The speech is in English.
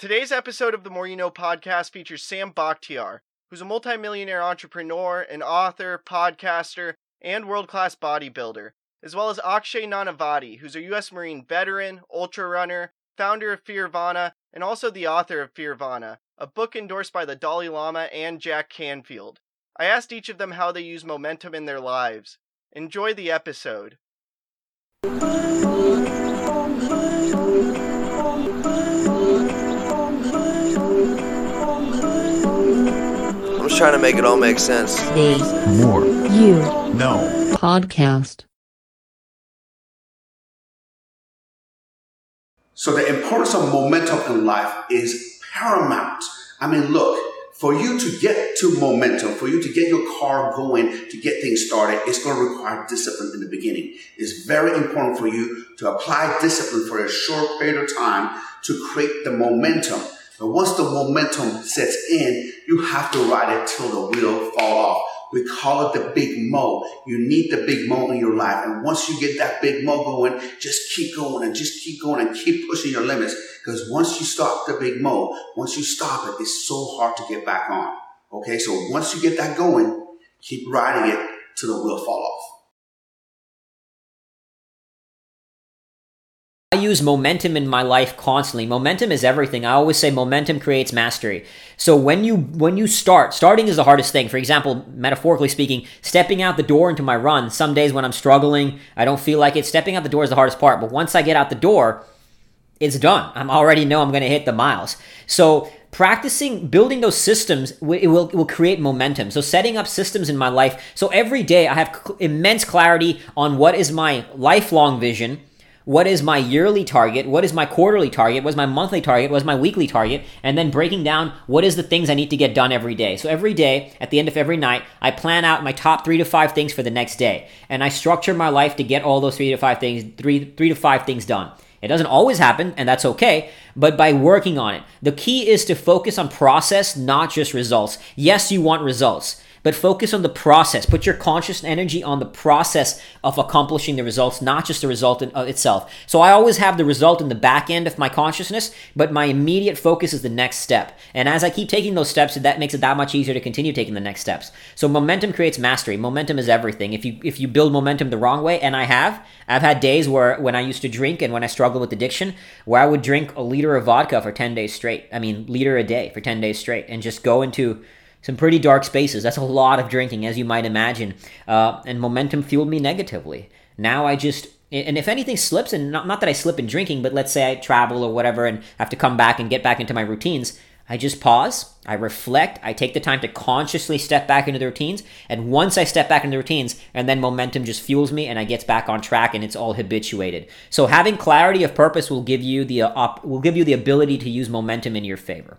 Today's episode of the Moore You Know podcast features Sam Bakhtiar, who's a multimillionaire entrepreneur, an author, podcaster, and world class bodybuilder, as well as Akshay Nanavati, who's a U.S. Marine veteran, ultra runner, founder of Fearvana, and also the author of Fearvana, a book endorsed by the Dalai Lama and Jack Canfield. I asked each of them how they use momentum in their lives. Enjoy the episode. I'm trying to make it all make sense. The Moore. You Know. Podcast. So the importance of momentum in life is paramount. I mean, look, for you to get to momentum, for you to get your car going, to get things started, it's going to require discipline in the beginning. It's very important for you to apply discipline for a short period of time to create the momentum. Once the momentum sets in, you have to ride it till the wheel fall off. We call it the big mo. You need the big mo in your life. And once you get that big mo going, just keep going and just keep going and keep pushing your limits. Because once you stop the big mo, once you stop it, it's so hard to get back on. Okay. So once you get that going, keep riding it till the wheel fall off. I use momentum in my life constantly. Momentum is everything. I always say momentum creates mastery. So when you when you start, starting is the hardest thing. For example, metaphorically speaking, stepping out the door into my run. Some days when I'm struggling, I don't feel like it. Stepping out the door is the hardest part. But once I get out the door, it's done. I'm already know I'm going to hit the miles. So practicing building those systems it will, it will create momentum so setting up systems in my life so every day i have immense clarity on what is my lifelong vision what is my yearly target? What is my quarterly target? What is my monthly target? What is my weekly target? And then breaking down what is the things i need to get done every day. So every day at the end of every night i plan out my top three to five things for the next day. And i structure my life to get all those three to five things three three to five things done. It doesn't always happen, and that's okay, but by working on it. The key is to focus on process, not just results. Yes, you want results, but focus on the process. Put your conscious energy on the process of accomplishing the results, not just the result in, uh, itself. So I always have the result in the back end of my consciousness, but my immediate focus is the next step. And as I keep taking those steps, that makes it that much easier to continue taking the next steps. So momentum creates mastery. Momentum is everything. If you if you build momentum the wrong way, and I have, I've had days where when I used to drink and when I struggled with addiction, where I would drink a liter of vodka for 10 days straight. I mean, liter a day for 10 days straight and just go into some pretty dark spaces. That's a lot of drinking, as you might imagine. Uh, and momentum fueled me negatively. Now I just, and if anything slips, and not, not that I slip in drinking, but let's say I travel or whatever and have to come back and get back into my routines, I just pause, I reflect, I take the time to consciously step back into the routines. And once I step back into the routines, and then momentum just fuels me and I get back on track and it's all habituated. So having clarity of purpose will give you the uh, op- will give you the ability to use momentum in your favor.